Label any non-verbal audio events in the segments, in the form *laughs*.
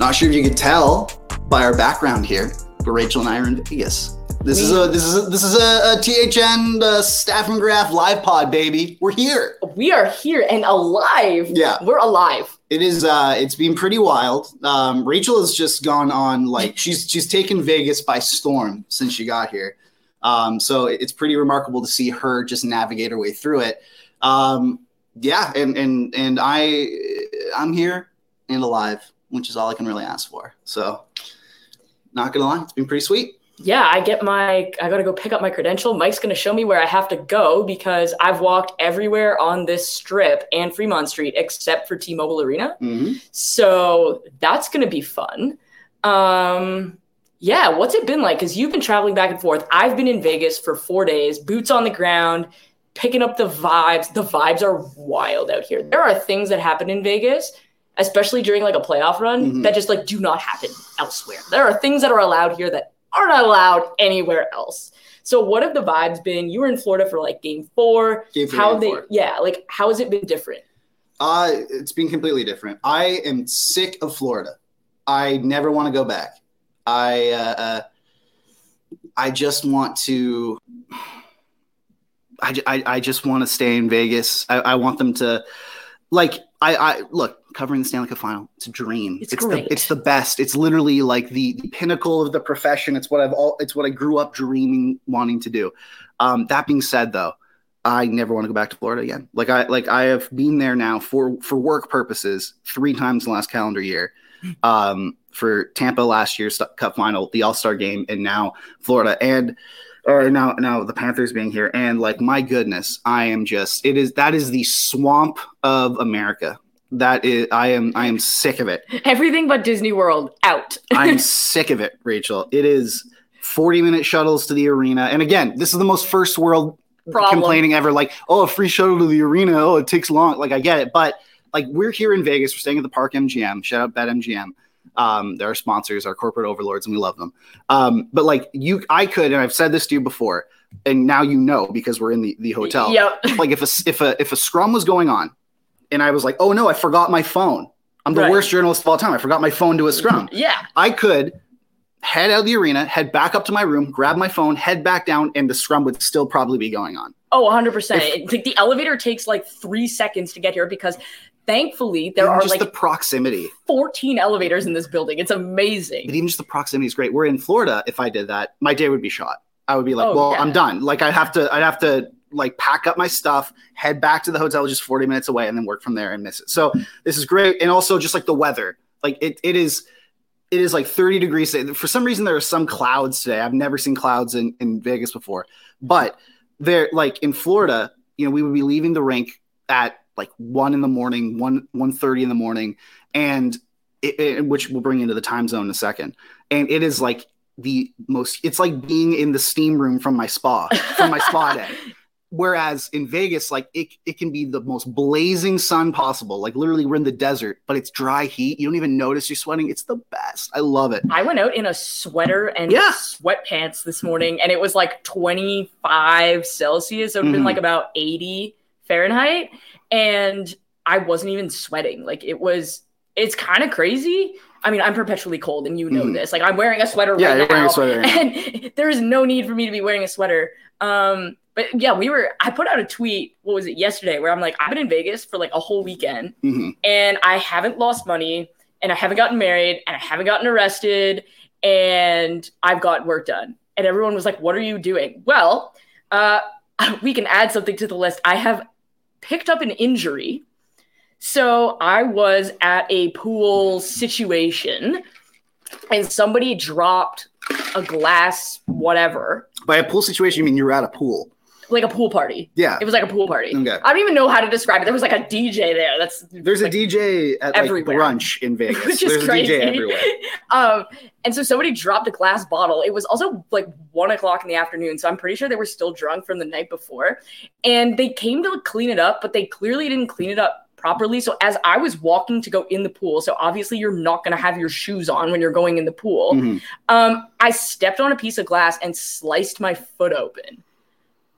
Not sure if you could tell by our background here, but Rachel and I are in Vegas. This is a this is a, this is a, a THN uh, Staff and Graph live pod, baby. We're here. We are here and alive. Yeah. We're alive. It is. Uh, it's been pretty wild. Um, Rachel has just gone on like she's she's taken Vegas by storm since she got here. Um, so it's pretty remarkable to see her just navigate her way through it. Um, yeah, and and and I I'm here and alive, which is all I can really ask for. So, not gonna lie, it's been pretty sweet. Yeah, I get my, I gotta go pick up my credential. Mike's gonna show me where I have to go because I've walked everywhere on this strip and Fremont Street except for T Mobile Arena. hmm So that's gonna be fun. Um, yeah, what's it been like? Because you've been traveling back and forth. I've been in Vegas for four days, boots on the ground, picking up the vibes. The vibes are wild out here. There are things that happen in Vegas, especially during like a playoff run, Mhm. that just like do not happen elsewhere. There are things that are allowed here that are not allowed anywhere else. So what have the vibes been? You were in Florida for like game four. Game three, how game they four. yeah, like how has it been different? Uh, it's been completely different. I am sick of Florida. I never want to go back. I uh, uh, I just want to. I, I, I just want to stay in Vegas. I, I want them to, like, I, I look covering the Stanley Cup final. It's a dream. It's the great. it's the best. It's literally like the, the pinnacle of the profession. It's what I've all. It's what I grew up dreaming, wanting to do. Um, that being said, though, I never want to go back to Florida again. Like I like I have been there now for for work purposes three times in the last calendar year. *laughs* Um, for Tampa last year's Cup final, the All Star game, and now Florida, and or now now the Panthers being here, and like my goodness, I am just it is that is the swamp of America. That is I am I am sick of it. Everything but Disney World out. I'm *laughs* sick of it, Rachel. It is 40 minute shuttles to the arena. And again, this is the most first world Problem. complaining ever. Like, oh, a free shuttle to the arena. Oh, it takes long. Like, I get it. But like, we're here in Vegas. We're staying at the Park MGM. Shout out Bet MGM. Um, they're our sponsors, our corporate overlords, and we love them. Um, but like, you, I could, and I've said this to you before, and now you know because we're in the, the hotel. Yep. Like, if a, if a, if a scrum was going on and I was like, oh no, I forgot my phone. I'm the Right. worst journalist of all time. I forgot my phone to a scrum. Yeah. I could head out of the arena, head back up to my room, grab my phone, head back down, and the scrum would still probably be going on. Oh, 100%. If- It- like the elevator takes like three seconds to get here because thankfully there are just like the proximity. 14 elevators in this building. It's amazing. But even just the proximity is great. We're in Florida. If I did that, my day would be shot. I would be like, Oh, well, yeah. I'm done. Like I'd have to, I'd have to like pack up my stuff, head back to the hotel just 40 minutes away, and then work from there and miss it. So this is great. And also just like the weather, like it, it is, it is like 30 degrees. For some reason, there are some clouds today. I've never seen clouds in, in Vegas before, but they're like in Florida, you know, we would be leaving the rink at like one in the morning, one, one thirty in the morning. And it, it- which we'll bring into the time zone in a second. And it is like the most, it's like being in the steam room from my spa, from my spa *laughs* day. Whereas in Vegas, like it, it can be the most blazing sun possible. Like literally, we're in the desert, but it's dry heat. You don't even notice you're sweating. It's the best. I love it. I went out in a sweater and Yeah. sweatpants this morning and it was like 25 Celsius. It would have been like about 80 Fahrenheit. And I wasn't even sweating. Like it was, it's kind of crazy. I mean, I'm perpetually cold and you know Mhm. this. Like I'm wearing a sweater Yeah, right you're now. wearing a sweater. *laughs* And there is no need for me to be wearing a sweater. Um, but yeah, we were, I put out a tweet, what was it, yesterday, where I'm like, I've been in Vegas for like a whole weekend Mhm. and I haven't lost money and I haven't gotten married and I haven't gotten arrested and I've got work done. And everyone was like, What are you doing? Well, uh, *laughs* we can add something to the list. I have picked up an injury. So I was at a pool situation and somebody dropped a glass, whatever. By a pool situation, you mean you're at a pool. Like a pool party. Yeah. It was like a pool party. Okay. I don't even know how to describe it. There was like a DJ there. That's There's like, a DJ at like brunch in *laughs* Vegas. which is There's crazy. a DJ everywhere. *laughs* um, and so somebody dropped a glass bottle. It was also like one o'clock in the afternoon, so I'm pretty sure they were still drunk from the night before. And they came to clean it up, but they clearly didn't clean it up properly. So as I was walking to go in the pool, so obviously you're not going to have your shoes on when you're going in the pool. Mhm. Um, I stepped on a piece of glass and sliced my foot open.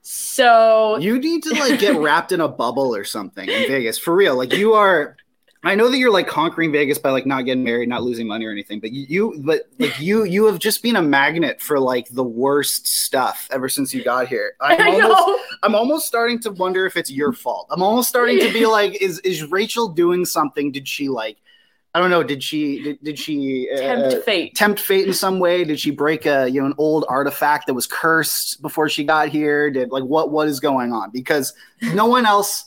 So You need to like get *laughs* wrapped in a bubble or something in Vegas for real. Like you are. I know that you're like conquering Vegas by like not getting married, not losing money or anything, but you, but like you, you have just been a magnet for like the worst stuff ever since you got here. *laughs* I'm I almost, know. I'm almost starting to wonder if it's your fault. I'm almost starting to be *laughs* like, is is Rachel doing something? Did she like, I don't know. Did she did, did she uh, Tempt fate. tempt fate in some way? Did she break a you know an old artifact that was cursed before she got here? Did like what what is going on? Because no one else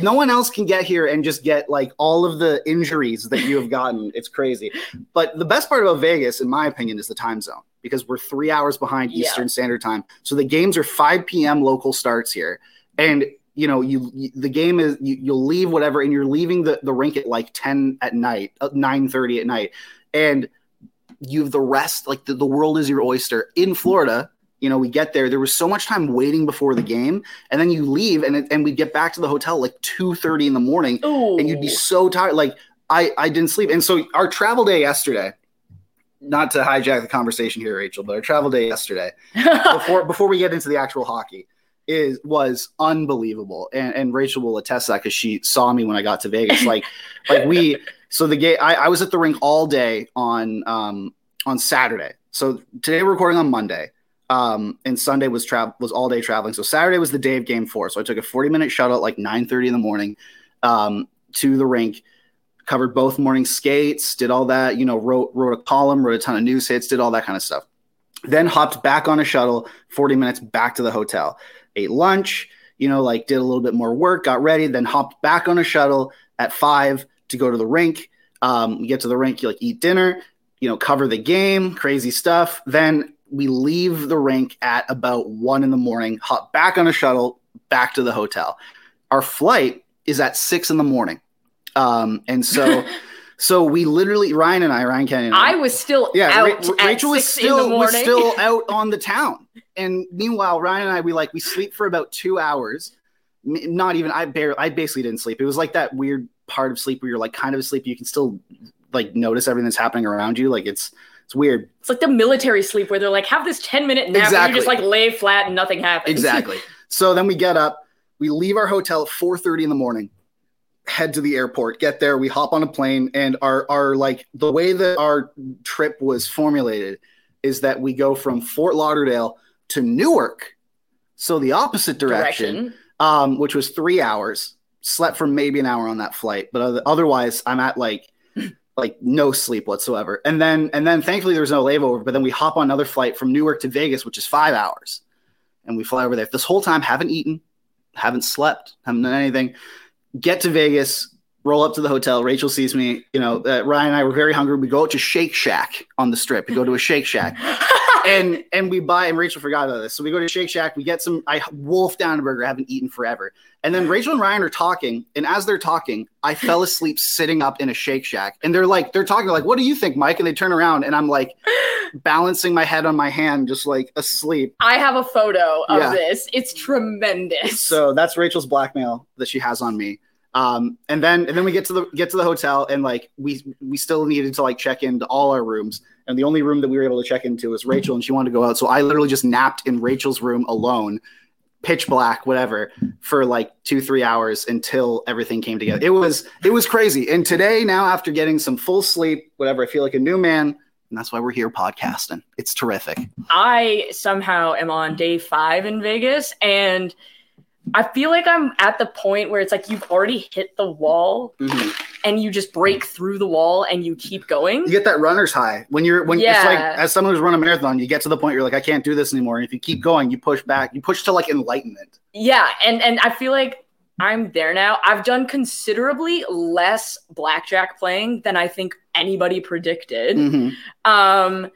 no one else can get here and just get like all of the injuries that you have gotten. It's crazy. But the best part about Vegas, in my opinion, is the time zone because we're three hours behind Yeah. Eastern Standard Time. So the games are 5 p.m. local starts here. And you know, you, you the game is you, you'll leave whatever, and you're leaving the, the rink at like 10 at night, uh, 9 30 at night. And you have the rest, like the, the world is your oyster in Florida. You know, we get there. There was so much time waiting before the game, and then you leave, and it- and we get back to the hotel like two thirty in the morning, Ooh. and you'd be so tired. Like I I didn't sleep, and so our travel day yesterday. Not to hijack the conversation here, Rachel, but our travel day yesterday *laughs* before before we get into the actual hockey is was unbelievable, and and Rachel will attest that because she saw me when I got to Vegas. *laughs* Like like we so the game I, I was at the rink all day on um on Saturday. So today we're recording on Monday. Um, and Sunday was travel was all day traveling. So Saturday was the day of game four. So I took a 40 minute shuttle at like 9 30 in the morning um, to the rink, covered both morning skates, did all that, you know, wrote wrote a column, wrote a ton of news hits, did all that kind of stuff. Then hopped back on a shuttle, 40 minutes back to the hotel, ate lunch, you know, like did a little bit more work, got ready, then hopped back on a shuttle at five to go to the rink. Um, we get to the rink, you like eat dinner, you know, cover the game, crazy stuff. Then we leave the rink at about one in the morning, hop back on a shuttle, back to the hotel. Our flight is at six in the morning. Um, and so, *laughs* so we literally, Ryan and I, Ryan Kenny, and I was still yeah, out Ra- Rachel was still was still *laughs* out on the town, and meanwhile, Ryan and I we like we sleep for about two hours. Not even I barely I basically didn't sleep. It was like that weird part of sleep where you're like kind of asleep, you can still like notice everything that's happening around you. Like it's it's weird. It's like the military sleep where they're like, have this 10 minute nap and you just like lay flat and nothing happens. Exactly. *laughs* so then we get up, we leave our hotel at 4:30 in the morning, head to the airport, get there, we hop on a plane, and our our like the way that our trip was formulated is that we go from Fort Lauderdale to Newark. So the opposite direction, Direction. um, which was three hours. Slept for maybe an hour on that flight, but otherwise, I'm at like *clears throat* like no sleep whatsoever. And then and then thankfully there was no layover. But then we hop on another flight from Newark to Vegas, which is five hours, and we fly over there. This whole time, haven't eaten, haven't slept, haven't done anything. Get to Vegas, roll up to the hotel. Rachel sees me. You know, uh, Ryan and I were very hungry. We go to Shake Shack on the strip. We go to a Shake Shack *laughs* and and we buy and Rachel forgot about this. So we go to Shake Shack, we get some I wolf down a burger, I haven't eaten forever. And then Rachel and Ryan are talking, and as they're talking, I fell asleep sitting up in a Shake Shack. And they're like, they're talking, they're like, what do you think, Mike? And they turn around and I'm like balancing my head on my hand, just like asleep. I have a photo of Yeah. this. It's tremendous. So that's Rachel's blackmail that she has on me. Um, and then and then we get to the get to the hotel and like we we still needed to like check into all our rooms. And the only room that we were able to check into was Rachel and she wanted to go out. So I literally just napped in Rachel's room alone pitch black whatever for like 2 3 hours until everything came together. It was it was crazy. And today now after getting some full sleep whatever I feel like a new man and that's why we're here podcasting. It's terrific. I somehow am on day five in Vegas and I feel like I'm at the point where it's like you've already hit the wall and you just break through the wall and you keep going. you get that runner's high when you're when it's like as someone who's run a marathon you get to the point where you're like i can't do this anymore and if you keep going you push back you push to like enlightenment Yeah, and and I feel like I'm there now. I've done considerably less blackjack playing than I think anybody predicted. Mhm. Um,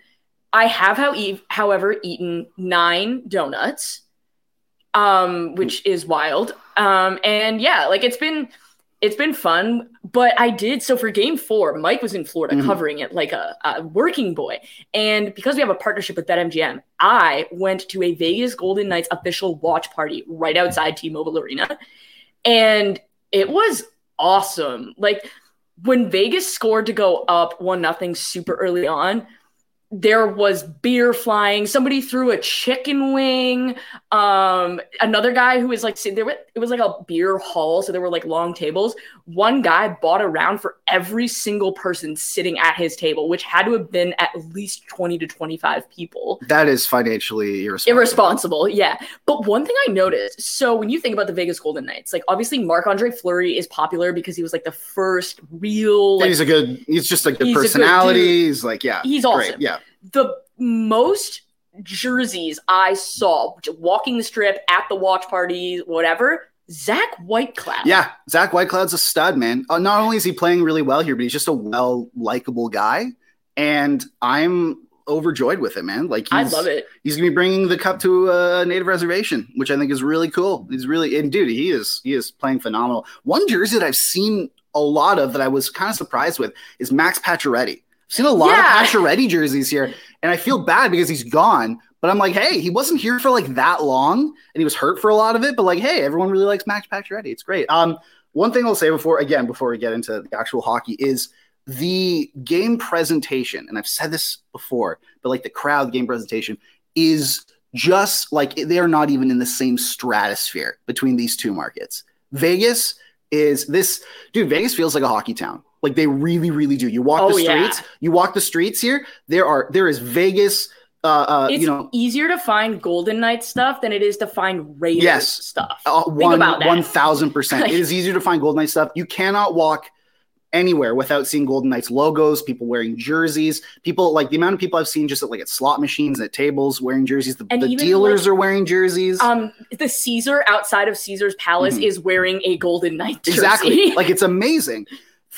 I have, how however, eaten nine donuts, um, which is wild. Um, and yeah, like it's been it's been fun. But I did so for game four, Mike was in Florida Mhm. covering it like a, a working boy. And because we have a partnership with BetMGM, I went to a Vegas Golden Knights official watch party right outside T-Mobile Arena. And it was awesome. Like when Vegas scored to go up one nothing super early on, there was beer flying. Somebody threw a chicken wing. Um, another guy who was like, see, there were, it was like a beer hall, so there were like long tables. One guy bought a round for every single person sitting at his table, which had to have been at least twenty to twenty-five people. That is financially irresponsible. Irresponsible, yeah. But one thing I noticed, so when you think about the Vegas Golden Knights, like obviously Marc Andre Fleury is popular because he was like the first real, like he's a good. He's just like good He's a good personality. he's like, yeah, He's great, awesome. Yeah, the most jerseys I saw walking the strip at the watch parties, whatever. Zach Whitecloud. yeah. Zach Whitecloud's a stud, man. Uh, not only is he playing really well here, but he's just a well likable guy, and I'm overjoyed with it, man. Like, I he's, love it. He's gonna be bringing the cup to a native reservation, which I think is really cool. He's really and dude, he is he is playing phenomenal. One jersey that I've seen a lot of that I was kind of surprised with is Max Pacioretty. Seen a lot Yeah. of Pacioretty jerseys here, and I feel bad because he's gone. But I'm like, hey, he wasn't here for like that long, and he was hurt for a lot of it. But like, hey, everyone really likes Max Pacioretty. It's great. Um, one thing I'll say before again before we get into the actual hockey is the game presentation, and I've said this before, but like the crowd game presentation is just like they are not even in the same stratosphere between these two markets. Vegas is this dude, Vegas feels like a hockey town. Like they really, really do. You walk Oh, the yeah. streets, you walk the streets here, there are there is Vegas uh, uh It's you know easier to find Golden Knight stuff than it is to find Raiders Yes. stuff. uh, one one thousand percent. It is *laughs* easier to find Golden Knights stuff. You cannot walk anywhere without seeing Golden Knights logos, people wearing jerseys, people like the amount of people I've seen just at like at slot machines, at tables wearing jerseys. The, the dealers like, are wearing jerseys. Um, the Caesar outside of Caesar's Palace Mhm. is wearing a Golden Knight jersey. Exactly. *laughs* like it's amazing.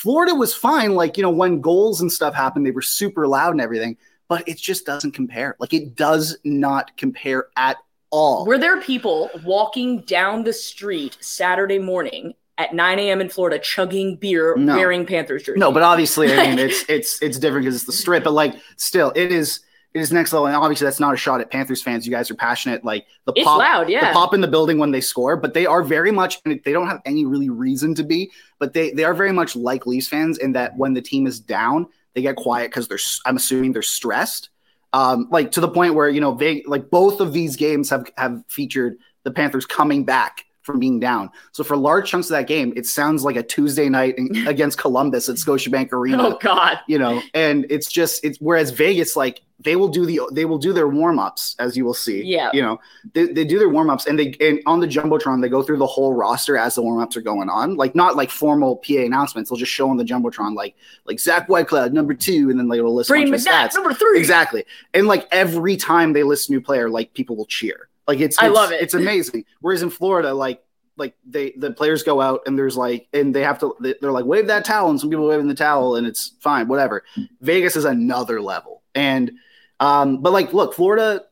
Florida was fine. Like, you know, when goals and stuff happened, they were super loud and everything, but it just doesn't compare. Like, it does not compare at all. Were there people walking down the street Saturday morning at 9 a.m. in Florida chugging beer No. wearing Panthers jerseys? no, but obviously, I mean, *laughs* it's it's it's different because it's the strip, but like, still, it is it is next level. And obviously, that's not a shot at Panthers fans. You guys are passionate. Like the it's pop, loud, yeah. the pop in the building when they score, but they are very much they don't have any really reason to be, but they they are very much like Leafs fans in that when the team is down, they get quiet because they're I'm assuming they're stressed. Um, like to the point where you know they like both of these games have have featured the Panthers coming back from being down. So for large chunks of that game, it sounds like a Tuesday night in, *laughs* against Columbus at Scotiabank Arena oh God. you know and it's just it's whereas vegas like they will do the they will do their warm-ups as you will see Yeah. you know they, they do their warm-ups and they and on the jumbotron they go through the whole roster as the warm-ups are going on like not like formal pa announcements they'll just show on the jumbotron like like zach whitecloud number two and then like it'll list a Brain bunch McNabb, stats number three. exactly and like every time they list a new player like people will cheer like it's, I love it. it's amazing. Whereas in florida like like they the players go out and there's like and they have to they- they're like wave that towel and some people waving the towel and it's fine whatever. Vegas is another level. And um but like look florida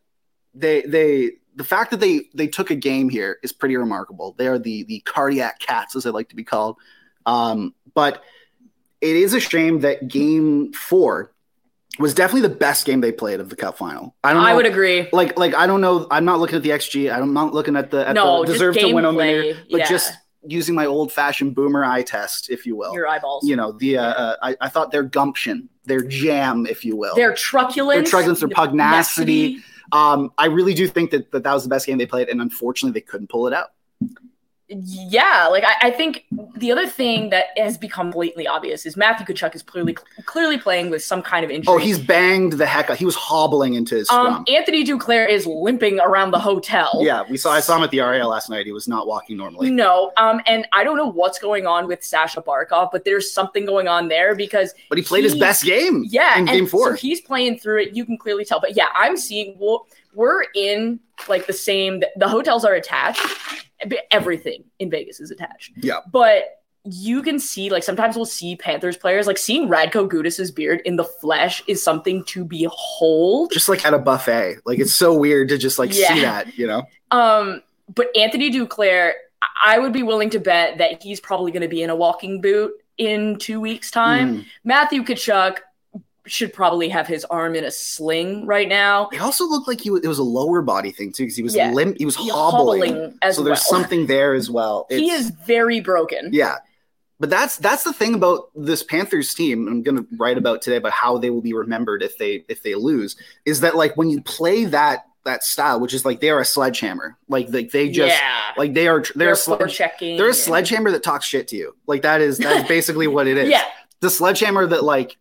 they they the fact that they they took a game here is pretty remarkable. They are the the cardiac cats as they like to be called. Um but it is a shame that game four was definitely the best game they played of the cup final i don't know I would agree. like like I don't know. I'm not looking at the XG. I'm not looking at the at No, the deserve to win on there, but yeah. just using my old fashioned boomer eye test, if you will. Your eyeballs. you know the uh, uh, I, I thought their gumption, their jam, if you will. Their truculence. Their truculence, their pugnacity. um, I really do think that, that that was the best game they played, and unfortunately, they couldn't pull it out. Yeah, like I, I think the other thing that has become blatantly obvious is Matthew Tkachuk is clearly clearly playing with some kind of injury. Oh, he's banged the heck out. He was hobbling into his scrum. um Anthony Duclair is limping around the hotel. yeah, we saw. I saw him at the RAL last night. He was not walking normally. No, um, and I don't know what's going on with Sasha Barkov, but there's something going on there because But he played his best game. yeah, in game four. So he's playing through it. You can clearly tell. But yeah, I'm seeing. Well, we're in like the same. The hotels are attached. Everything in Vegas is attached. Yeah. But you can see like sometimes we'll see Panthers players like seeing Radko Gudas's beard in the flesh is something to behold. just like at a buffet. Like it's so weird to just like Yeah. see that, you know. Um, but Anthony Duclair, I would be willing to bet that he's probably going to be in a walking boot in two weeks' time. Mm. Matthew Tkachuk should probably have his arm in a sling right now. It also looked like he was, it was a lower body thing too, because he was Yeah. limp. He was He- hobbling. so there's well. something there as well. *laughs* he is very broken. Yeah. But that's that's the thing about this Panthers team. I'm gonna write about today about how they will be remembered if they if they lose. Is that like when you play that that style, which is like they are a sledgehammer. Like they, they just yeah. like they are they're, They're a sledge, checking. they're a sledgehammer that talks shit to you. Like that is that's basically *laughs* what it is. Yeah. The sledgehammer that like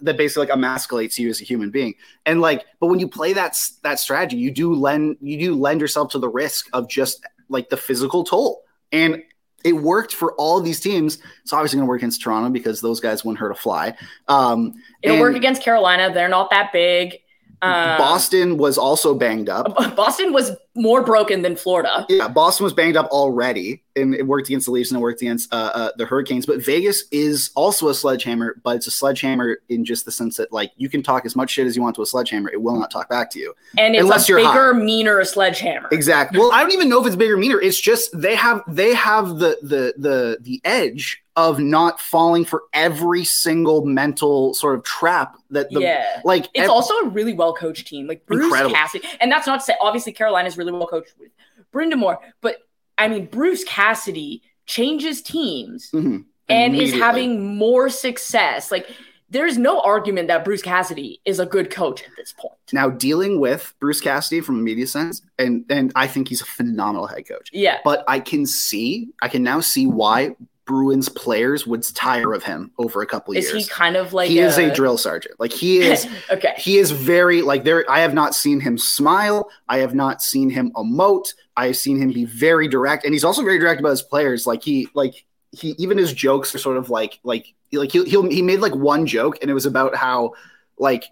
that basically like emasculates you as a human being. And like, but when you play that that strategy, you do lend you do lend yourself to the risk of just like the physical toll. And it worked for all of these teams. It's obviously going to work against Toronto because those guys wouldn't hurt a fly. Um, It'll work against Carolina. They're not that big. Um, Boston was also banged up. *laughs* Boston was more broken than Florida. Yeah, Boston was banged up already, and it worked against the Leafs and it worked against uh, uh, the Hurricanes. But Vegas is also a sledgehammer, but it's a sledgehammer in just the sense that like you can talk as much shit as you want to a sledgehammer, it will not talk back to you. And it's Unless a you're bigger, meaner sledgehammer. Exactly. Well, I don't even know if it's bigger meaner. It's just they have they have the the the the edge of not falling for every single mental sort of trap that the yeah. like It's ev- also a really well coached team. Like Bruce Incredible. Cassidy. And that's not to say, obviously, Carolina's really well coached with Brind'Amour. But I mean, Bruce Cassidy changes teams Mhm. and is having more success. Like, there's no argument that Bruce Cassidy is a good coach at this point. now dealing with Bruce Cassidy from a media sense, and and I think he's a phenomenal head coach. Yeah. But I can see, I can now see why Bruins players would tire of him over a couple Is years. he kind of like he is a drill sergeant. Like he is *laughs* okay. he is very like there i have not seen him smile i have not seen him emote i have seen him be very direct and he's also very direct about his players like he like he even his jokes are sort of like like like he he'll, he made like one joke and it was about how like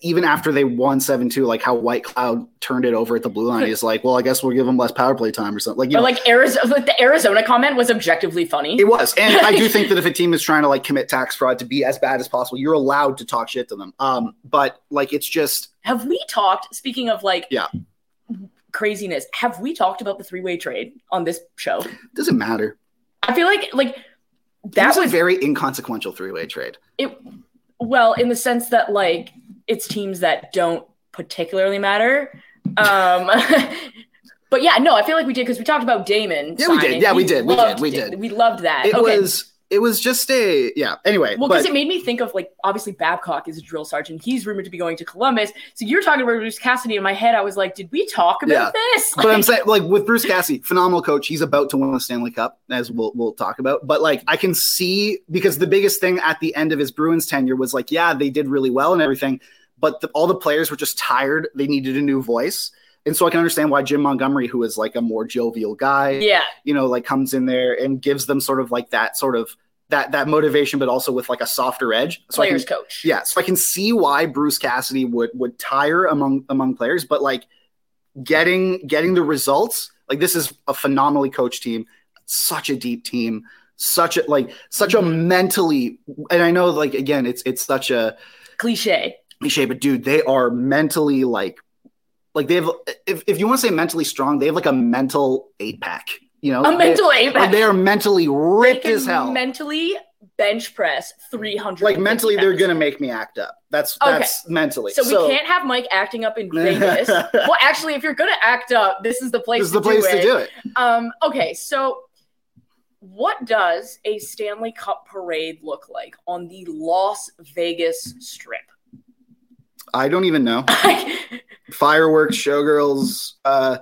even after they won 7-2 like how Whitecloud turned it over at the blue line *laughs* he's like well i guess we'll give them less power play time or something like you know, like Arizona, *laughs* like the Arizona comment was objectively funny. it was, and I do think *laughs* that if a team is trying to like commit tax fraud to be as bad as possible, you're allowed to talk shit to them. Um, but like it's just Have we talked? Speaking of like, Yeah. craziness. Have we talked about the three way trade on this show? doesn't matter. I feel like like That that was a very inconsequential three way trade. it. Well, in the sense that like it's teams that don't particularly matter. Um, *laughs* but yeah, no, I feel like we did because we talked about Damon. Yeah, we did. Yeah, we did. We did. We did. We loved that. It okay. was it was just a yeah. Anyway, Well, because it made me think of like obviously Babcock is a drill sergeant. He's rumored to be going to Columbus. So you're talking about Bruce Cassidy in my head. I was like, did we talk about Yeah. this? but I'm saying like with Bruce Cassidy, phenomenal coach. He's about to win the Stanley Cup, as we'll we'll talk about. But like I can see because the biggest thing at the end of his Bruins tenure was like, yeah, they did really well and everything, but the, all the players were just tired. They needed a new voice. And so I can understand why Jim Montgomery, who is like a more jovial guy, yeah. you know, like comes in there and gives them sort of like that sort of that that motivation, but also with like a softer edge. So I can- Players coach. yeah, so I can see why Bruce Cassidy would would tire among among players, but like getting getting the results, like this is a phenomenally coached team, such a deep team, such a like such a mentally and I know like again it's it's such a Cliche. Cliche, but dude, they are mentally like like they have if, if you want to say mentally strong, they have like a mental eight pack, you know? A mental eight They, like, they are mentally ripped as hell. Mentally bench press 300. like mentally they're gonna make me act up. That's Okay. that's mentally. So, we can't have Mike acting up in Vegas. *laughs* well, actually, if you're gonna act up, this is the place. this is the place do to do it. Um, okay, so what does a Stanley Cup parade look like on the Las Vegas Strip? I don't even know. *laughs* Fireworks, showgirls. Uh,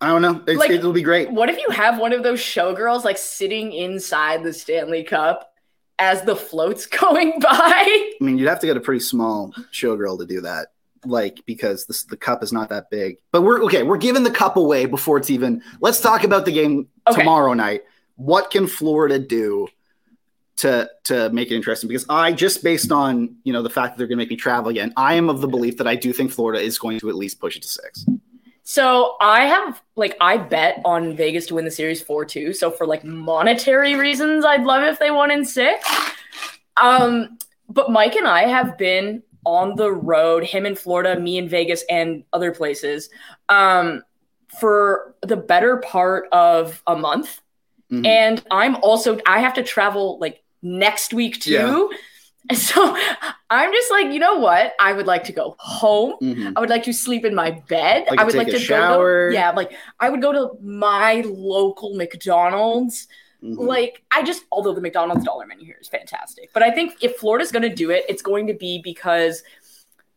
I don't know. It's, Like- it'll be great. what if you have one of those showgirls like sitting inside the Stanley Cup as the float's *laughs* going by? I mean, you'd have to get a pretty small showgirl to do that, like because this, the cup is not that big. But we're okay. We're giving the cup away before it's even. Let's talk about the game Okay. tomorrow night. What can Florida do to to make it interesting? Because I just based on you know the fact that they're going to make me travel again, I am of the belief that I do think Florida is going to at least push it to six. So I have like I bet on Vegas to win the series four two. So for like monetary reasons, I'd love if they won in six. Um, but Mike and I have been on the road, him in Florida, me in Vegas, and other places, um, for the better part of a month. Mhm. And I'm also I have to travel like next week too. Yeah. And *laughs* so I'm just like, you know what? I would like to go home. Mhm. I would like to sleep in my bed. Like I would like to shower. go to yeah, like I would go to my local McDonald's. Mhm. Like I just although the McDonald's dollar menu here is fantastic. But I think if Florida's going to do it, it's going to be because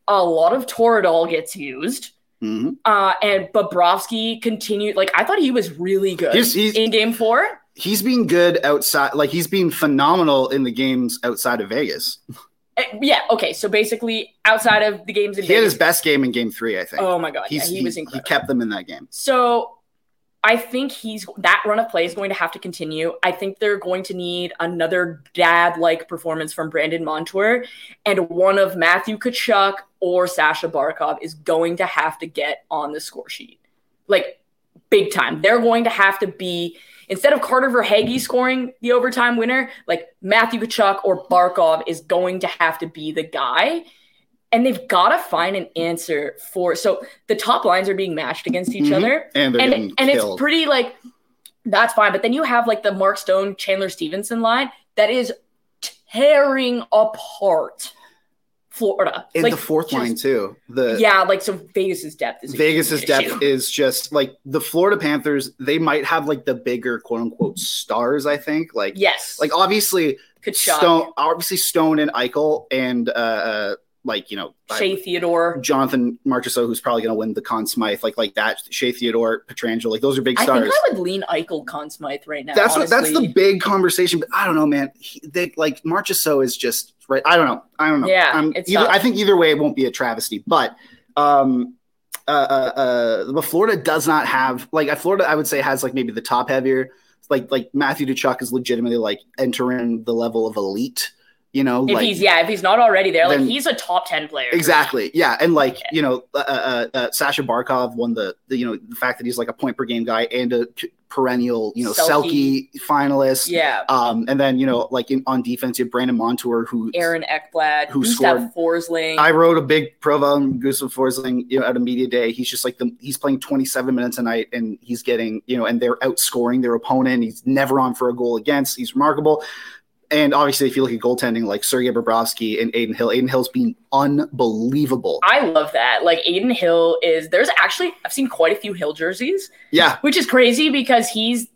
a lot of Toradol gets used. Mhm. Uh, and Bobrovsky continued like I thought he was really good He's- he's- in game 4. He's been good outside, like he's been phenomenal in the games outside of Vegas. Uh, yeah, okay. So basically outside of the games in He had his best game in Game Three, I think. oh my god, yeah, he, he, was he kept them in that game. So I think he's that run of play is going to have to continue. I think they're going to need another dad like performance from Brandon Montour, and one of Matthew Tkachuk or Sasha Barkov is going to have to get on the score sheet, like big time. They're going to have to be instead of Carter Verhaeghe scoring the overtime winner, like Matthew Tkachuk or Barkov is going to have to be the guy. And they've got to find an answer for so the top lines are being matched against each Mhm. other And they're and getting and it's pretty like that's fine. But then you have like the Mark Stone Chandler Stephenson line that is tearing apart Florida. in like, the fourth just- line too. The Yeah, like so Vegas's depth is Vegas's depth is just like the Florida Panthers. They might have like the bigger quote unquote stars. I think like yes, like obviously Tkachuk, Stone, obviously Stone and Eichel and uh, uh like you know I- Shea Theodore. Jonathan Marchessault, who's probably going to win the Conn Smythe, like like that. Shea Theodore, Pietrangelo, like those are big I stars. think I would lean Eichel Conn Smythe right now. that's what that's the big conversation. But I don't know, man. He, they like Marchessault is just right. I don't know. I don't know. Yeah, it's either, tough. I think either way it won't be a travesty. But um, uh, uh, uh, but Florida does not have like uh, Florida. I would say has like maybe the top heavier. Like like Matthew Tkachuk is legitimately like entering the level of elite. You know, If like he's yeah, if he's not already there, like he's a top ten player. Exactly. Yeah, and like Yeah. you know, uh, uh, uh, Sasha Barkov won the, the you know the fact that he's like a point per game guy and a perennial you know Selke. Selkie finalist. Yeah, Um, and then you know like in, on defense you have Brandon Montour who Aaron Ekblad, Who Gustav scored- Forsling. I wrote a big provo on Gustav Forsling you know at a media day. He's just like the he's playing 27 minutes a night and he's getting you know and they're outscoring their opponent. He's never on for a goal against. He's remarkable. And obviously, if you look at goaltending, like Sergei Bobrovsky and Adin Hill, Adin Hill's been unbelievable. I love that. Like Adin Hill is there's actually I've seen quite a few Hill jerseys, yeah, which is crazy because he's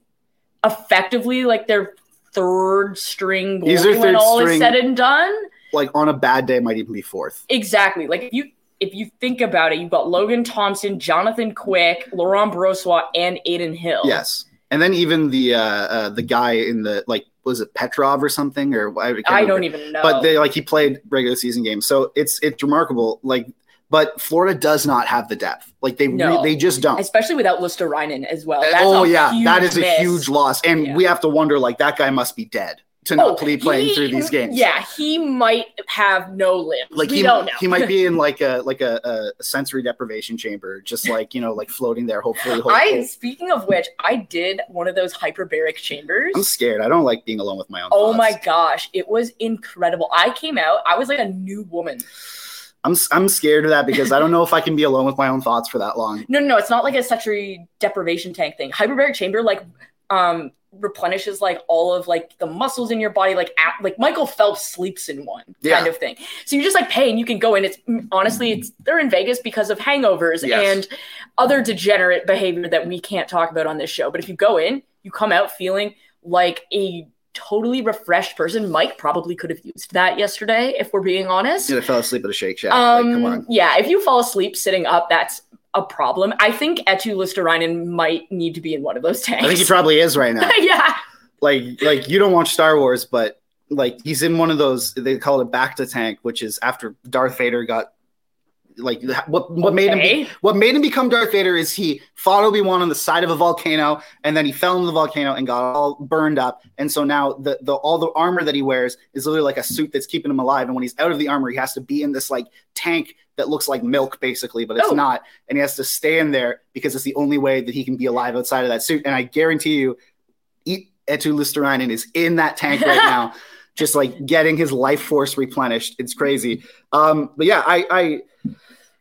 effectively like their third string He's their goalie when all is said and done. like on a bad day might even be fourth. Exactly. Like if you if you think about it, you've got Logan Thompson, Jonathan Quick, Laurent Brossoit, and Adin Hill. Yes, and then even the uh, uh the guy in the like was it Petrov or something or I, I don't even know. But they like he played regular season games, so it's it's remarkable. Like, but Florida does not have the depth. Like they re- they just don't. especially without Luostarinen as well. That's oh a yeah, that is a miss. huge loss, and Yeah. we have to wonder like that guy must be dead to not Oh, be playing he- through these games. Yeah, he might have no limbs. Like we he, don't know. he might be *laughs* in like a like a, a sensory deprivation chamber, just like you know, like floating there. Hopefully, hopefully. I speaking of which, I did one of those hyperbaric chambers. I'm scared. I don't like being alone with my own. Oh thoughts. my gosh, it was incredible. I came out, I was like a new woman. I'm I'm scared of that because I don't know if I can be alone with my own thoughts for that long. No, no, no, it's not like a sensory deprivation tank thing. Hyperbaric chamber like um replenishes like all of like the muscles in your body like at, like Michael Phelps sleeps in one kind of thing. So you just like pay and you can go in. It's honestly it's they're in Vegas because of hangovers Yes. and other degenerate behavior that we can't talk about on this show. But if you go in, you come out feeling like a totally refreshed person. Mike probably could have used that yesterday if we're being honest. I fell asleep at a Shake Shack. Um, like, come on. Yeah, if you fall asleep sitting up, that's a problem. I think Eetu Luostarinen might need to be in one of those tanks. I think he probably is right *laughs* now. yeah. like like you don't watch Star Wars, but like he's in one of those they call it bacta tank, which is after Darth Vader got like what what made him be, what made him become Darth Vader is he fought Obi Wan on the side of a volcano, and then he fell into the volcano and got all burned up. And so now the the all the armor that he wears is literally like a suit that's keeping him alive. And when he's out of the armor, he has to be in this like tank that looks like milk basically, but it's Oh. not. And he has to stay in there because it's the only way that he can be alive outside of that suit. And I guarantee you, Eetu Luostarinen is in that tank right *laughs* now, just like getting his life force replenished. It's crazy. Um, but yeah, I, I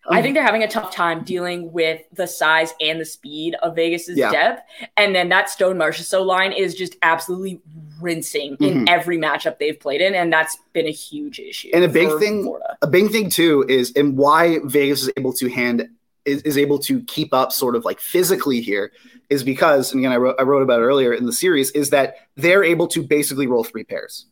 I think they're having a tough time dealing with the size and the speed of Vegas's Yeah. depth. And then that Stone Marchessault line is just absolutely rinsing in Mhm. every matchup they've played in. And that's been a huge issue. And a big thing- Florida. a big thing too is and why Vegas is able to hand is, is able to keep up sort of like physically here is because and again I wrote I wrote about earlier in the series is that they're able to basically roll three pairs.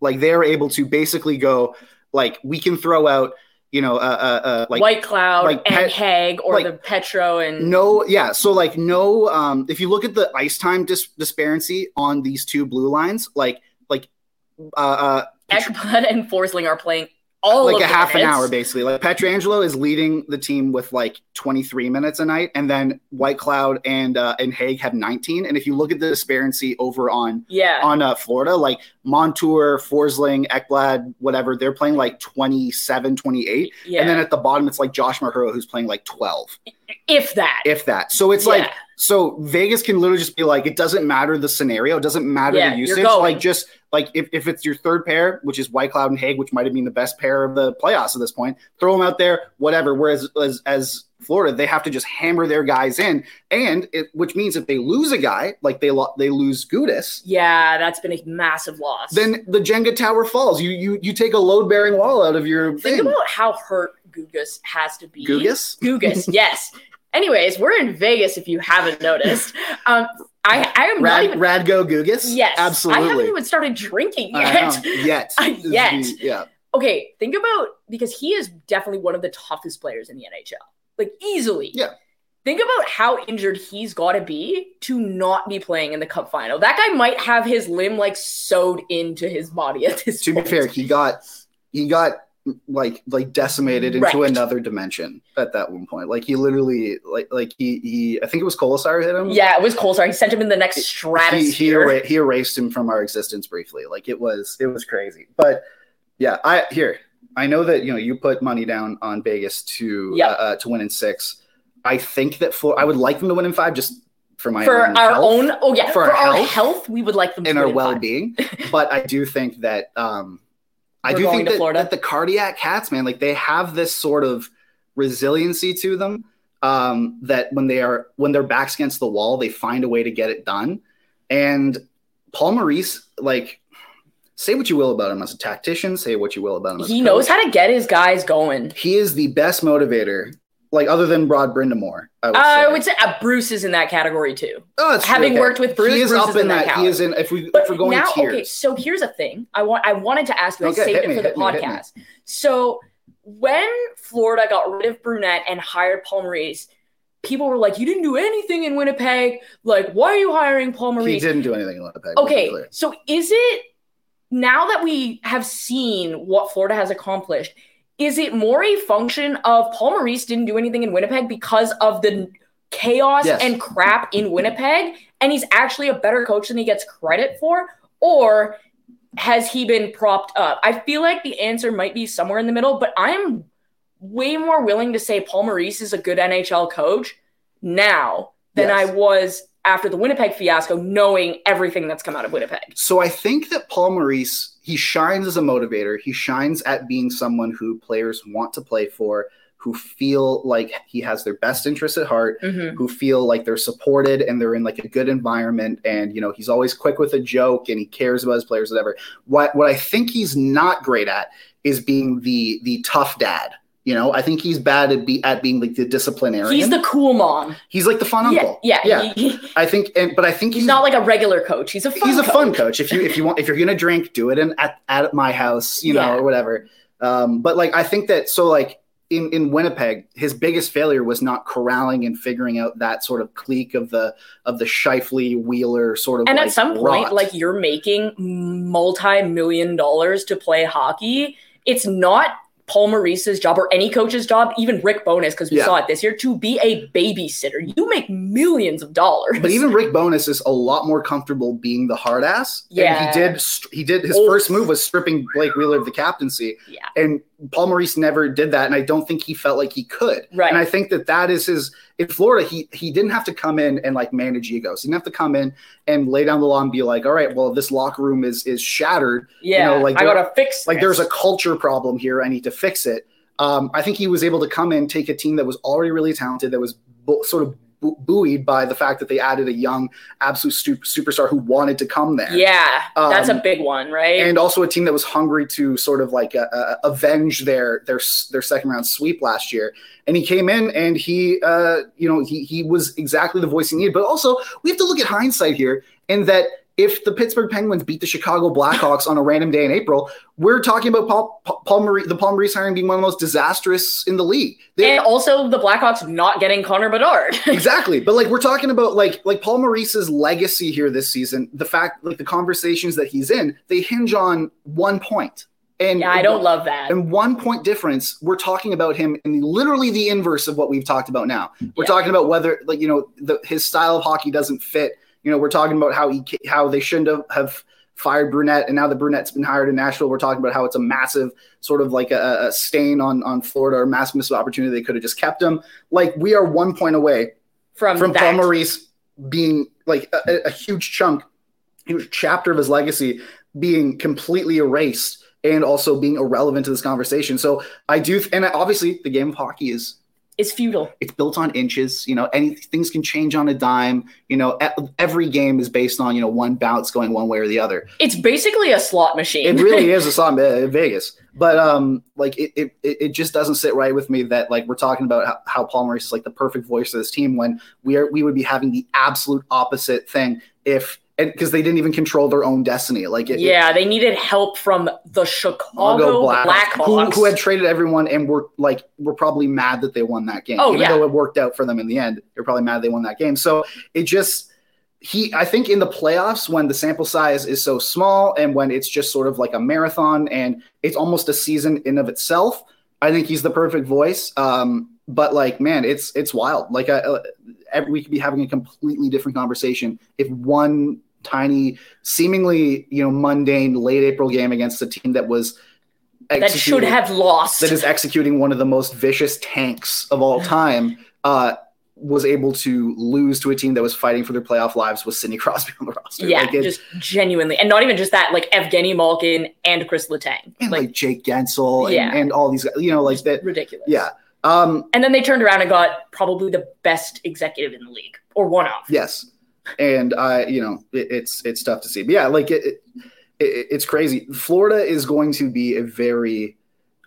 Like they're able to basically go like we can throw out you know uh, uh, uh like Whitecloud like and Hague or like- the Petro and no yeah so like no um if you look at the ice time dis- disparity on these two blue lines like like uh, uh Ekblad and Forsling are playing all like a half an hour basically. Like Pietrangelo is leading the team with like 23 minutes a night, and then Whitecloud and uh, and Hague have 19. And if you look at the disparity over on Yeah. on uh, Florida, like Montour, Forsling, Ekblad, whatever, they're playing like 27, 28. yeah. And then at the bottom, it's like Josh Mahura who's playing like 12, if that. if that. So it's Yeah. like so Vegas can literally just be like, it doesn't matter the scenario, it doesn't matter Yeah, the usage. Like just like if, if it's your third pair, which is Whitecloud and Hague, which might have been the best pair of the playoffs at this point, throw them out there, whatever. Whereas as, as Florida, they have to just hammer their guys in, and it, which means if they lose a guy, like they lo- they lose Gudas, Yeah, that's been a massive loss. then the Jenga tower falls. You you you take a load bearing wall out of your think thing. about how hurt Gugas has to be. Gugas? Gugas, yes. Anyways, we're in Vegas if you haven't noticed. *laughs* Um, I I am not Rad, even Radgo Gugas? yes, absolutely. I haven't even started drinking yet. Yet. *laughs* Uh, yet. the- yeah. okay, think about because he is definitely one of the toughest players in the NHL, like easily. Yeah. Think about how injured he's got to be to not be playing in the Cup final. That guy might have his limb like sewed into his body at this. to be fair, he got he got like like decimated into Wrecked. another dimension at that one point. Like he literally like like he he I think it was Kolesar hit him. Yeah, it was Kolesar. He sent him in the next He, stratosphere. he, era- he erased him from our existence briefly. Like it was it was crazy. But yeah, I here I know that you know you put money down on Vegas to Yep. uh, uh, to win in six. I think that for I would like them to win in five just for my for own our health own oh yeah For for, our our health health, we would like them to and our well-being. *laughs* but I do think that um I do think that, that the cardiac cats, man, like they have this sort of resiliency to them. Um, that when they are when their backs against the wall, they find a way to get it done. And Paul Maurice, like, say what you will about him as a tactician, say what you will about him. As a he knows how to get his guys going He is the best motivator, like other than Rod Brind'Amour. I would, i say. would say uh, bruce is in that category too Oh, having okay. worked with Bruce, he is Bruce up is in in that that. He is in. If we but if we're going now tiers, okay so here's a thing i want i wanted to ask you i saved hit it me, for the hit me, me. podcast so when florida got rid of brunette and hired paul maurice people were like you didn't do anything in winnipeg like why are you hiring paul Maurice?" he didn't do anything in Winnipeg. Okay, so is it now that we have seen what Florida has accomplished? Is it more a function of Paul Maurice didn't do anything in Winnipeg because of the chaos Yes. and crap in Winnipeg, and he's actually a better coach than he gets credit for, or has he been propped up? I feel like the answer might be somewhere in the middle, but I'm way more willing to say Paul Maurice is a good NHL coach now than Yes. I was after the Winnipeg fiasco, knowing everything that's come out of Winnipeg. So I think that Paul Maurice, he shines as a motivator. He shines at being someone who players want to play for, who feel like he has their best interests at heart, Mhm. who feel like they're supported and they're in like a good environment. And you know, he's always quick with a joke and he cares about his players, whatever. What what I think he's not great at is being the the tough dad. You know, I think he's bad at be at being like the disciplinarian. He's the cool mom. he's like the fun uncle. Yeah, yeah. yeah. He- I think, and but I think he's not like a regular coach. He's a fun he's a coach. fun coach. If you if you want if you're gonna drink, do it in at, at my house, you know, Yeah. or whatever. Um, but like I think that so like in in Winnipeg, his biggest failure was not corralling and figuring out that sort of clique of the of the Scheifele Wheeler sort of And like at some point, like you're making multi-million dollars to play hockey. It's not Paul Maurice's job or any coach's job, even Rick Bowness, because we Yeah. saw it this year, to be a babysitter. You make millions of dollars. but even Rick Bowness is a lot more comfortable being the hard ass. Yeah. and he did. He did. His Oh. first move was stripping Blake Wheeler of the captaincy. Yeah. and Paul Maurice never did that, and I don't think he felt like he could. Right. And I think that that is his. In Florida, he he didn't have to come in and like manage egos. He didn't have to come in and lay down the law and be like, all right, well, this locker room is is shattered. yeah, know, like I gotta fix. Like this. there's a culture problem here. I need to fix it. Um, I think he was able to come in, take a team that was already really talented, that was bu- sort of buoyed by the fact that they added a young, absolute superstar who wanted to come there. Yeah, that's a Um, big one, right? And also a team that was hungry to sort of like uh, uh, avenge their their their second round sweep last year. And he came in and he, uh, you know, he he was exactly the voice he needed. But also, we have to look at hindsight here, in that if the Pittsburgh Penguins beat the Chicago Blackhawks on a random day in April, we're talking about Paul, Paul, Maurice, the Paul Maurice hiring being one of the most disastrous in the league. They- and also the Blackhawks not getting Connor Bedard. *laughs* exactly but like we're talking about like like paul maurice's legacy here this season the fact like the conversations that he's in they hinge on one point. and yeah, I don't love that. and one point difference we're talking about him in literally the inverse of what we've talked about now we're Yeah. talking about whether like you know the, his style of hockey doesn't fit you know we're talking about how he how they shouldn't have, have fired brunette and now the brunette's been hired in nashville we're talking about how it's a massive sort of like a, a stain on on florida or massive missed opportunity they could have just kept him like we are one point away from from that. Paul Maurice being like a, a huge chunk, huge chapter of his legacy being completely erased and also being irrelevant to this conversation. So I do, and obviously the game of hockey is is futile. it's built on inches. You know, any things can change on a dime. You know, every game is based on you know one bounce going one way or the other. It's basically a slot machine. It really *laughs* is a slot in Vegas, but um, like it, it, it it just doesn't sit right with me that like we're talking about how, how Paul Maurice is like the perfect voice of this team when we are we would be having the absolute opposite thing if because they didn't even control their own destiny. Like it, yeah, they needed help from the Chicago Blackhawks. who, who had traded everyone and were like were probably mad that they won that game. Oh, Even yeah. though it worked out for them in the end, they're probably mad they won that game. So it just he I think in the playoffs when the sample size is so small and when it's just sort of like a marathon and it's almost a season in of itself, I think he's the perfect voice. Um, but like, man, it's it's wild. Like, uh, every, we could be having a completely different conversation if one tiny, seemingly you know mundane late April game against a team that was that should have lost. that is executing one of the most vicious tanks of all *sighs* time uh, was able to lose to a team that was fighting for their playoff lives with Sidney *laughs* Crosby on the roster. yeah, Like, it- just genuinely, and not even just that. Like Evgeny Malkin and Chris Letang, and like, like, Jake Guentzel and, Yeah. and all these, guys, you know, like that. ridiculous. Yeah. Um, and then they turned around and got probably the best executive in the league, or one of. Yes, and I, you know, it, it's it's tough to see, but yeah, like it, it, it, it's crazy. Florida is going to be a very,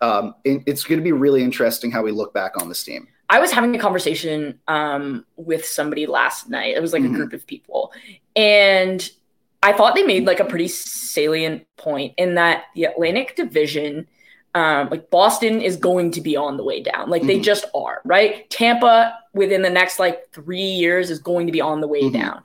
um, it- it's going to be really interesting how we look back on this team. I was having a conversation um, with somebody last night. It was like Mhm. a group of people, and I thought they made like a pretty salient point in that the Atlantic Division, um, like Boston, is going to be on the way down. Like they Mhm. just are, right? Tampa within the next like three years is going to be on the way Mhm. down.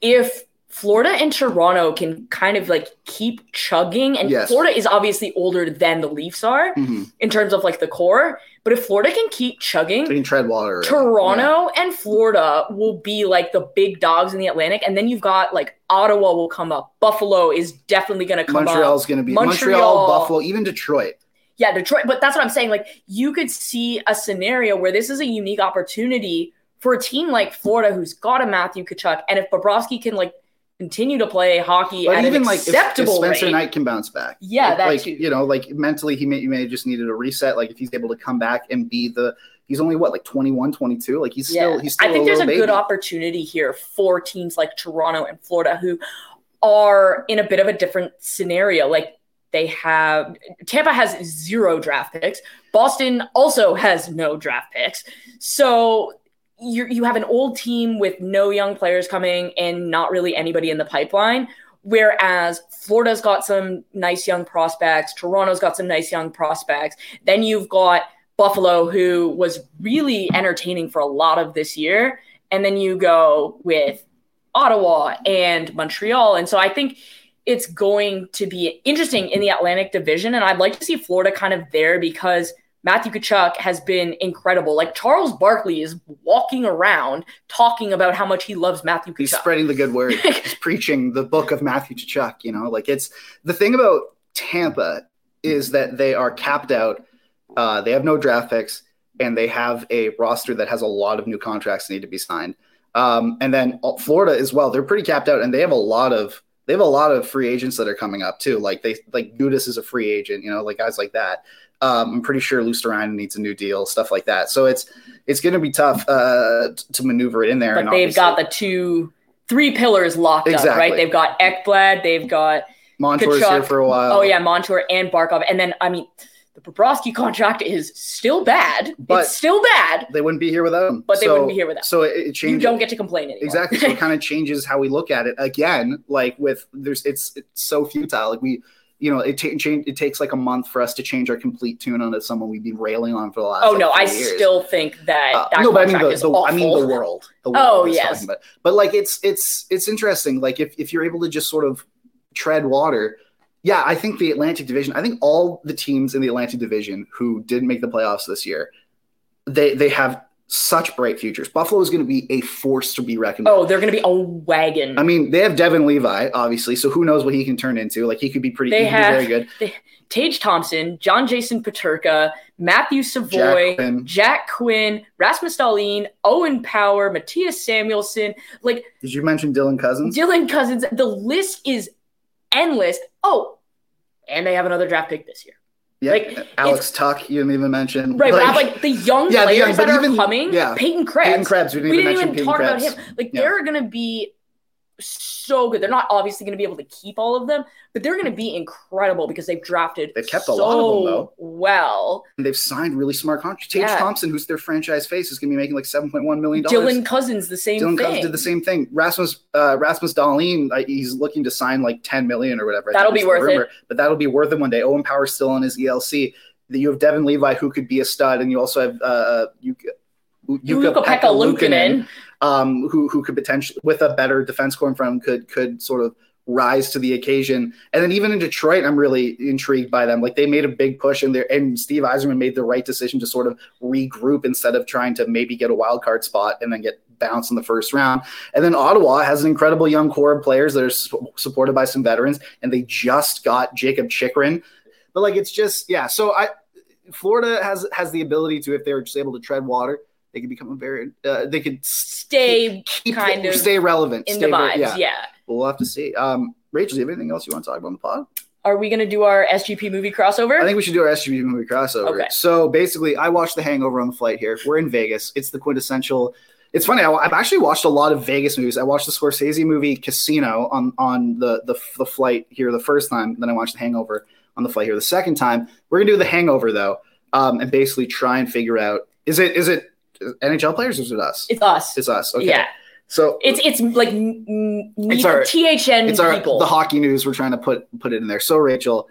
If Florida and Toronto can kind of like keep chugging, and Yes. Florida is obviously older than the Leafs are Mhm. in terms of like the core, but if Florida can keep chugging, They can tread water. Toronto and Florida will be like the big dogs in the Atlantic, and then you've got like Ottawa will come up. Buffalo is definitely going to come Montreal's up. going to be Montreal. Montreal, Buffalo, even Detroit. Yeah, Detroit. But that's what I'm saying. Like you could see a scenario where this is a unique opportunity for a team like Florida, who's got a Matthew Tkachuk, and if Bobrovsky can like continue to play hockey But at even an like if, if acceptable Spencer rate, Knight can bounce back, Yeah, If, like too. you know, like mentally, he may he may have just needed a reset. Like if he's able to come back and be the, he's only what like 21, 22? Like he's still he's still I think there's a little good opportunity here for teams like Toronto and Florida who are in a bit of a different scenario. Like they have Tampa has zero draft picks. Boston also has no draft picks. So you you have an old team with no young players coming and not really anybody in the pipeline. Whereas Florida's got some nice young prospects, Toronto's got some nice young prospects. Then you've got Buffalo, who was really entertaining for a lot of this year. And then you go with Ottawa and Montreal. And so I think it's going to be interesting in the Atlantic Division. And I'd like to see Florida kind of there because Matthew Tkachuk has been incredible. Like Charles Barkley is walking around talking about how much he loves Matthew He's spreading the good word. *laughs* He's preaching the book of Matthew Tkachuk. You know, like it's the thing about Tampa is that they are capped out. Uh, they have no draft picks, and they have a roster that has a lot of new contracts that need to be signed. Um, and then Florida as well. They're pretty capped out, and they have a lot of they have a lot of free agents that are coming up too. Like they like Gudas is a free agent. You know, like guys like that. Um, I'm pretty sure Luostarinen needs a new deal, stuff like that. So it's it's going to be tough uh, to maneuver it in there. But and they've got the two, three pillars locked up, right? They've got Ekblad, they've got Montour's here for a while. oh yeah, Montour and Barkov, and then I mean, the Bobrovsky contract is still bad. But- it's still bad. they wouldn't be here without him. But they So- wouldn't be here without them. So it, it You don't get to complain anymore. exactly so it *laughs* kind of changes how we look at it again like with there's it's it's so futile like we you know it, change, it takes like a month for us to change our complete tune on onto someone we've been railing on for the last oh like, no, I years. still think that Uh, that no, but I mean the, the. I mean the world. The world *laughs* Oh, yes. But like it's it's it's interesting. Like if if you're able to just sort of tread water, yeah, I think the Atlantic Division. I think all the teams in the Atlantic Division who didn't make the playoffs this year, they they have such bright futures. Buffalo is going to be a force to be reckoned oh, with. Oh, they're gonna be a wagon. I mean, they have Devon Levi, obviously, so who knows what he can turn into? Like he could be pretty, They have- very good. Tage Thompson, John Jason Peterka, Matthew Savoie, Jack Jack Quinn. Quinn, Rasmus Dahlin, Owen Power, Mattias Samuelsson, like Did you mention Dylan Cozens? Dylan Cozens. The list is endless. Oh, and they have another draft pick this year. Yeah, like, Alex Tuch. You didn't even mention. Right, but I'm like the young Yeah, the players young- but that are even- coming. yeah. Peyton Krebs. Peyton Krebs. We didn't we even didn't even talk Krebs. about him. Like Yeah. they're gonna be so good. They're not obviously gonna be able to keep all of them, but they're gonna be incredible because they've drafted They've kept a lot of them, though. well. And they've signed really smart contracts. Tage Yeah. Thompson, who's their franchise face, is going to be making like seven point one million dollars. Dylan Cozens, the same Dylan thing. Cozens did the same thing. Rasmus uh, Rasmus Dahlin, uh, he's looking to sign like ten million or whatever. I That'll be worth it. But that'll be worth it one day. Owen Power's still on his ELC. You have Devon Levi, who could be a stud, and you also have uh, Ukko, Yuka Pekka Luukkonen. Um, who who could potentially, with a better defense core in front of him, could could sort of rise to the occasion. And then even in Detroit, I'm really intrigued by them. Like they made a big push, and there and Steve Yzerman made the right decision to sort of regroup instead of trying to maybe get a wild card spot and then get bounced in the first round. And then Ottawa has an incredible young core of players that are su- supported by some veterans, and they just got Jakob Chychrun. But like it's just yeah. So I Florida has has the ability to if they were just able to tread water, they could become a very uh, they could Stay keep kind of stay relevant. in stay the vibes. yeah. yeah. We'll have to see. Um, Rachel, do you have anything else you want to talk about on the pod? Are we gonna do our SGP movie crossover? I think we should do our SGP movie crossover. Okay. So basically, I watched The Hangover on the flight here. We're in Vegas. It's the quintessential. It's funny. I, I've actually watched a lot of Vegas movies. I watched the Scorsese movie Casino on on the the, the flight here the first time. Then I watched The Hangover on the flight here the second time. We're gonna do The Hangover though, um, and basically try and figure out is it is it NHL players or is it us? it's us. It's us. Okay. Yeah. So It's it's like n- n- It's our- THN it's our people. the hockey news. We're trying to put put it in there. So Rachel,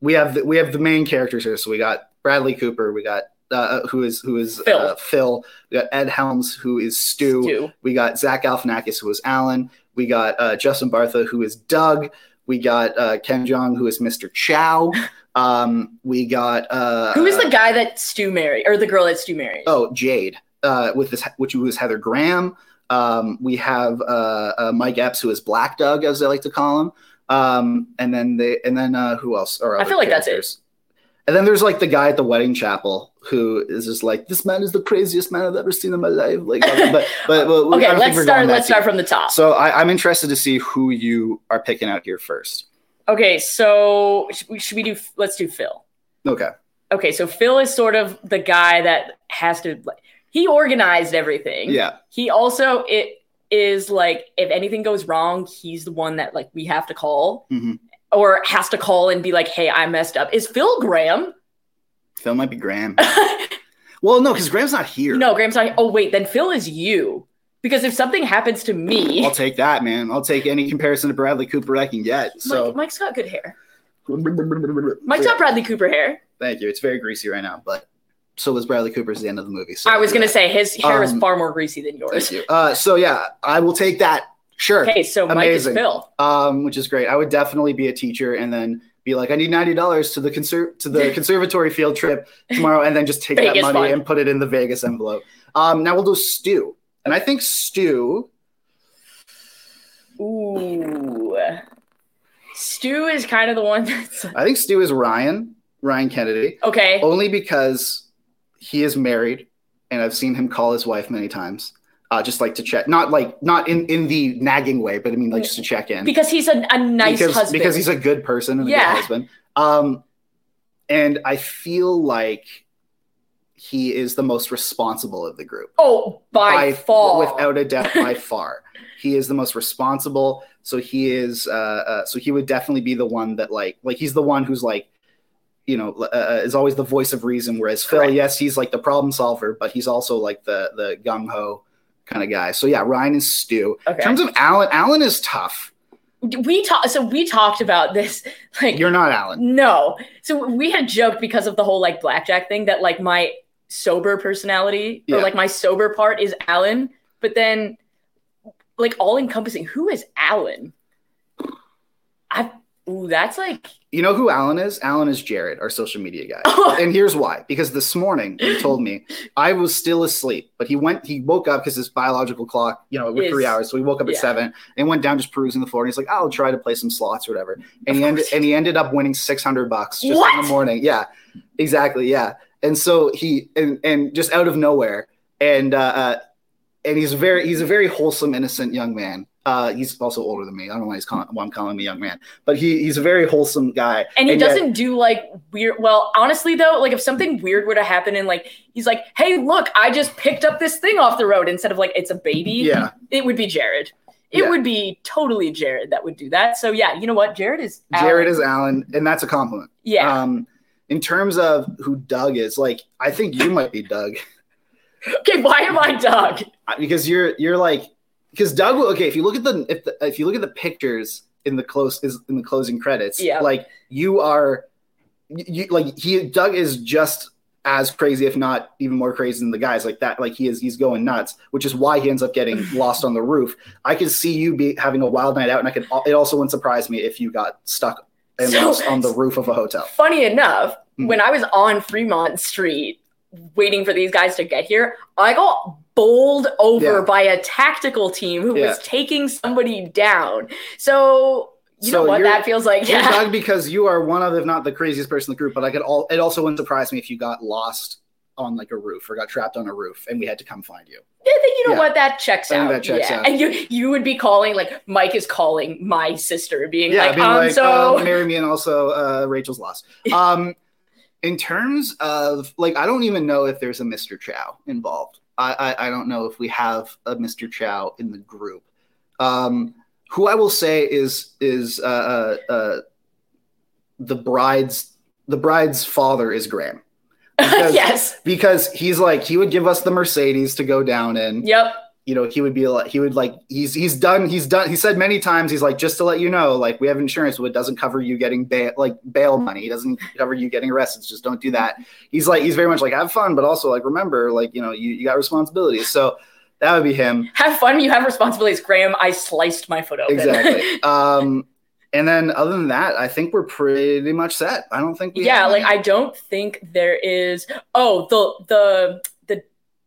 we have the, we have the main characters here. So we got Bradley Cooper. We got uh, who is who is Phil. Uh, Phil. We got Ed Helms, who is Stu. Stu. We got Zach Galifianakis, who is Alan. We got uh, Justin Bartha, who is Doug. We got uh, Ken Jeong, who is Mr. Chow. *laughs* Um, we got uh, Who is the guy that Stu married, or the girl that Stu married? Oh, Jade, uh, with this, which was Heather Graham. Um, we have uh, uh, Mike Epps, who is Black Doug, as they like to call him. Um, and then they, and then uh, who else? Or I feel like that's it. And then there's like the guy at the wedding chapel who is just like, this man is the craziest man I've ever seen in my life. Like, but but, *laughs* but okay, let's start. Let's start from the top. So I, I'm interested to see who you are picking out here first. okay, so should we, should we do? Let's do Phil. Okay. Okay, so Phil is sort of the guy that has to. like, He organized everything. Yeah. He also it is like if anything goes wrong, he's the one that like we have to call Mhm. or has to call and be like, "Hey, I messed up." Is Phil Graham? Phil might be Graham. *laughs* well, no, because Graham's not here. no, Graham's not. Oh wait, then Phil is you. Because if something happens to me, I'll take that, man. I'll take any comparison to Bradley Cooper I can get. So Mike, Mike's got good hair. Mike's got Bradley Cooper hair. Thank you. It's very greasy right now, but so was Bradley Cooper's at the end of the movie. So I was gonna say his hair is Um, far more greasy than yours. You. Uh, so yeah, I will take that. Sure. Okay, so Mike Amazing. is Phil. Um, which is great. I would definitely be a teacher and then be like, I need ninety dollars to the conser- to the *laughs* conservatory field trip tomorrow, and then just take that money and put it in the Vegas envelope. Um, now we'll do Stu, and I think Stu. Ooh. Stu is kind of the one that's I think Stu is Ryan Ryan Kennedy. okay. only because he is married and I've seen him call his wife many times. Uh, just like to check, not like not in in the nagging way, but I mean like just to check in Because he's a, a nice because, husband. because he's a good person and a good husband. Um, and I feel like he is the most responsible of the group. Oh, by, far. without a doubt, by *laughs* far, he is the most responsible. So he is. Uh, uh, so he would definitely be the one that like like he's the one who's like. You know, uh, is always the voice of reason. Whereas Phil, Correct. yes, he's like the problem solver, but he's also like the the gung ho kind of guy. So yeah, Ryan is Stu. Okay. In terms of Alan, Alan is tough. we talked. So we talked about this. *laughs* Like, You're not Alan. no. So we had joked because of the whole like blackjack thing that like my sober personality or Yeah. like my sober part is Alan, but then like all encompassing. Who is Alan? Ooh, that's like. You know who Alan is? Alan is Jared, our social media guy. *laughs* Oh. and here's why. Because this morning he told me I was still asleep, but he went, he woke up because his biological clock, you know, with three hours. So he woke up at seven and went down just perusing the floor. And he's like, I'll try to play some slots or whatever. And he ended and he ended up winning six hundred bucks just in the morning. Yeah, exactly. Yeah. And so he and and just out of nowhere, and uh, uh and he's very he's a very wholesome, innocent young man. Uh, he's also older than me. I don't know why he's calling, why I'm calling him a young man, but he, he's a very wholesome guy. And he yet- doesn't do like weird. Well, honestly, though, like if something weird were to happen and like he's like, "Hey, look, I just picked up this thing off the road," instead of like it's a baby, Yeah. it would be Jared. It Yeah. would be totally Jared that would do that. So yeah, you know what? Jared is Jared is Alan, and that's a compliment. yeah. Um, in terms of who Doug is, like I think you might be Doug *laughs* okay, why am I Doug? because you're you're like because Doug. Okay, if you look at the if the, if you look at the pictures in the close is in the closing credits, Yeah. like you are, you like he Doug is just as crazy, if not even more crazy than the guys like that. Like he is, he's going nuts, which is why he ends up getting *laughs* lost on the roof. I could see you be having a wild night out, and I could. It also wouldn't surprise me if you got stuck and So- lost on the roof of a hotel. Funny enough, Hmm. when I was on Fremont Street waiting for these guys to get here, I got bowled over Yeah. by a tactical team who Yeah. was taking somebody down. So you So know what that feels like? You're Yeah. *laughs* Because you are one of, if not the craziest person in the group. But I could all. It also wouldn't surprise me if you got lost on like a roof or got trapped on a roof, and we had to come find you. Yeah, then you know Yeah. what? That checks out. that checks yeah. out. And you you would be calling like Mike is calling my sister, being Yeah, like, being um, like, so uh, marry me, and also uh, Rachel's lost. *laughs* Um, in terms of like, I don't even know if there's a Mr. Chow involved. I, I I don't know if we have a Mr. Chow in the group. Um, who I will say is is uh, uh, uh, the bride's the bride's father is Graham. *laughs* Because- yes, because he's like he would give us the Mercedes to go down in. yep. You know, he would be like he would like he's he's done he's done he said many times he's like just to let you know like we have insurance but it doesn't cover you getting bail like bail money. It doesn't cover you getting arrested. Just don't do that. He's like he's very much like have fun but also like remember like you know you, you got responsibilities. So that would be him. Have fun. You have responsibilities, Graham. I sliced my foot open. Exactly. *laughs* um and then other than that, I think we're pretty much set. I don't think we yeah, like I don't think there is. Oh, the the the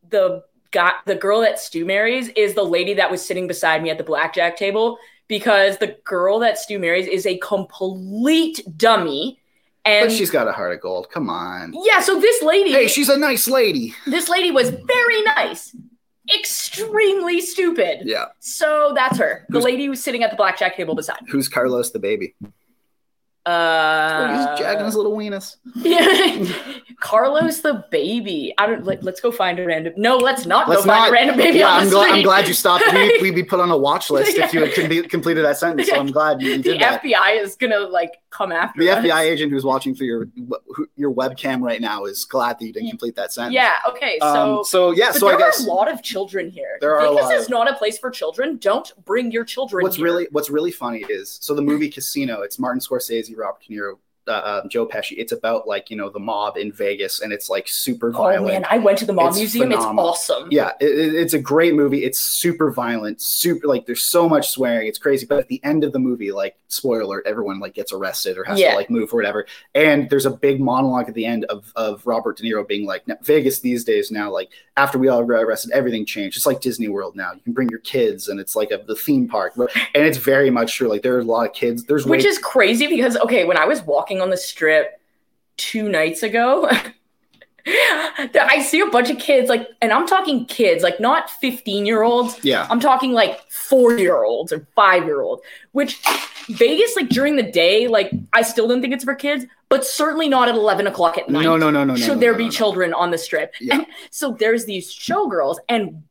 the guy, the girl that Stu marries is the lady that was sitting beside me at the blackjack table because the girl that Stu marries is a complete dummy. And but she's got a heart of gold. Come on. yeah, so this lady, Hey, she's a nice lady. this lady was very nice, extremely stupid. Yeah. So that's her, the Who's- lady who's sitting at the blackjack table beside me. Who's Carlos the baby? Uh, he's jacking his little weenus. Yeah. *laughs* Carlos the baby. I don't. Let, us go find a random. No, let's not Let's go find a random baby Yeah, I'm, the glad. I'm glad you stopped. We, we'd be *laughs* put on a watch list if you had com- completed that sentence. So I'm *laughs* glad you, you the did that. The FBI is gonna like come after The us. FBI agent who's watching through your who- your webcam right now is glad that you didn't complete that sentence. Yeah. Okay. So. Um, so yeah. So there I guess are a lot of children here. There are lot is not a place for children. Don't bring your children. what's here. really what's really funny is so the movie Casino. It's Martin Scorsese, De Niro, uh, uh, Joe Pesci. It's about like you know the mob in Vegas, and it's like super violent. Oh violent. man, I went to the mob It's museum. phenomenal. It's awesome. Yeah, it, it- it's a great movie. It's super violent, super like there's so much swearing. It's crazy. But at the end of the movie, like spoiler alert, everyone like gets arrested or has Yeah. to like move or whatever. And there's a big monologue at the end of of Robert De Niro being like, Vegas these days now, like after we all got arrested, everything changed. It's like Disney World now. You can bring your kids, and it's like a, the theme park. And it's very much true. Like there are a lot of kids. There's Which way- is crazy because okay, when I was walking on the strip two nights ago, *laughs* I see a bunch of kids like, and I'm talking kids, like not 15 year olds. Yeah. I'm talking like four year olds or five year olds, which Vegas, like during the day, like I still don't think it's for kids, but certainly not at 11 o'clock at night. No, no, no, no. Should no, there no, be no. children on the strip? Yeah. And so there's these showgirls, and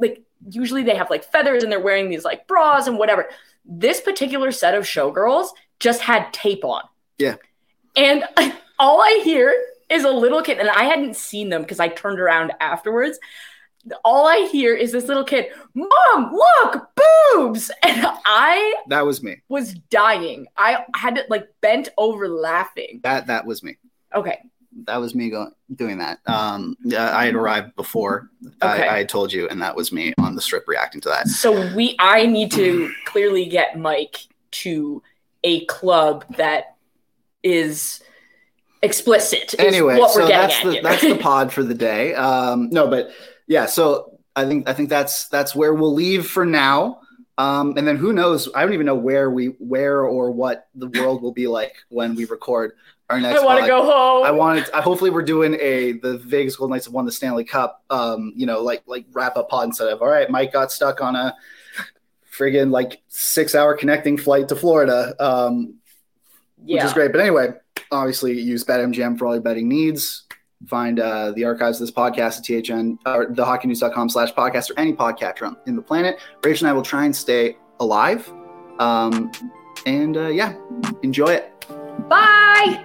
like usually they have like feathers and they're wearing these like bras and whatever. This particular set of showgirls just had tape on. Yeah. And *laughs* all I hear is a little kid, and I hadn't seen them because I turned around afterwards. All I hear is this little kid, Mom, look, boobs. *laughs* And I That was me. was dying. I had to like bent over laughing. That that was me. Okay. That was me going doing that. Um, yeah, I had arrived before Okay. I, I told you, and that was me on the strip reacting to that. So we I need to clearly get Mike to a club that is explicit. is anyway, so that's at the that's the *laughs* pod for the day. Um, no, but yeah, so I think I think that's that's where we'll leave for now. Um, and then who knows? I don't even know where we where or what the world will be like when we record our next. I want to go home. I wanted. I, hopefully, we're doing a the Vegas Golden Knights have won the Stanley Cup. Um, you know, like like wrap up pod instead of all right. Mike got stuck on a friggin' like six hour connecting flight to Florida. Um, which is great. But anyway, obviously use BetMGM for all your betting needs. Find uh, the archives of this podcast at THN or thehockeynews.com slash podcast or any podcatcher in the planet. Rachel and I will try and stay alive. Um, and uh, yeah, enjoy it. Bye.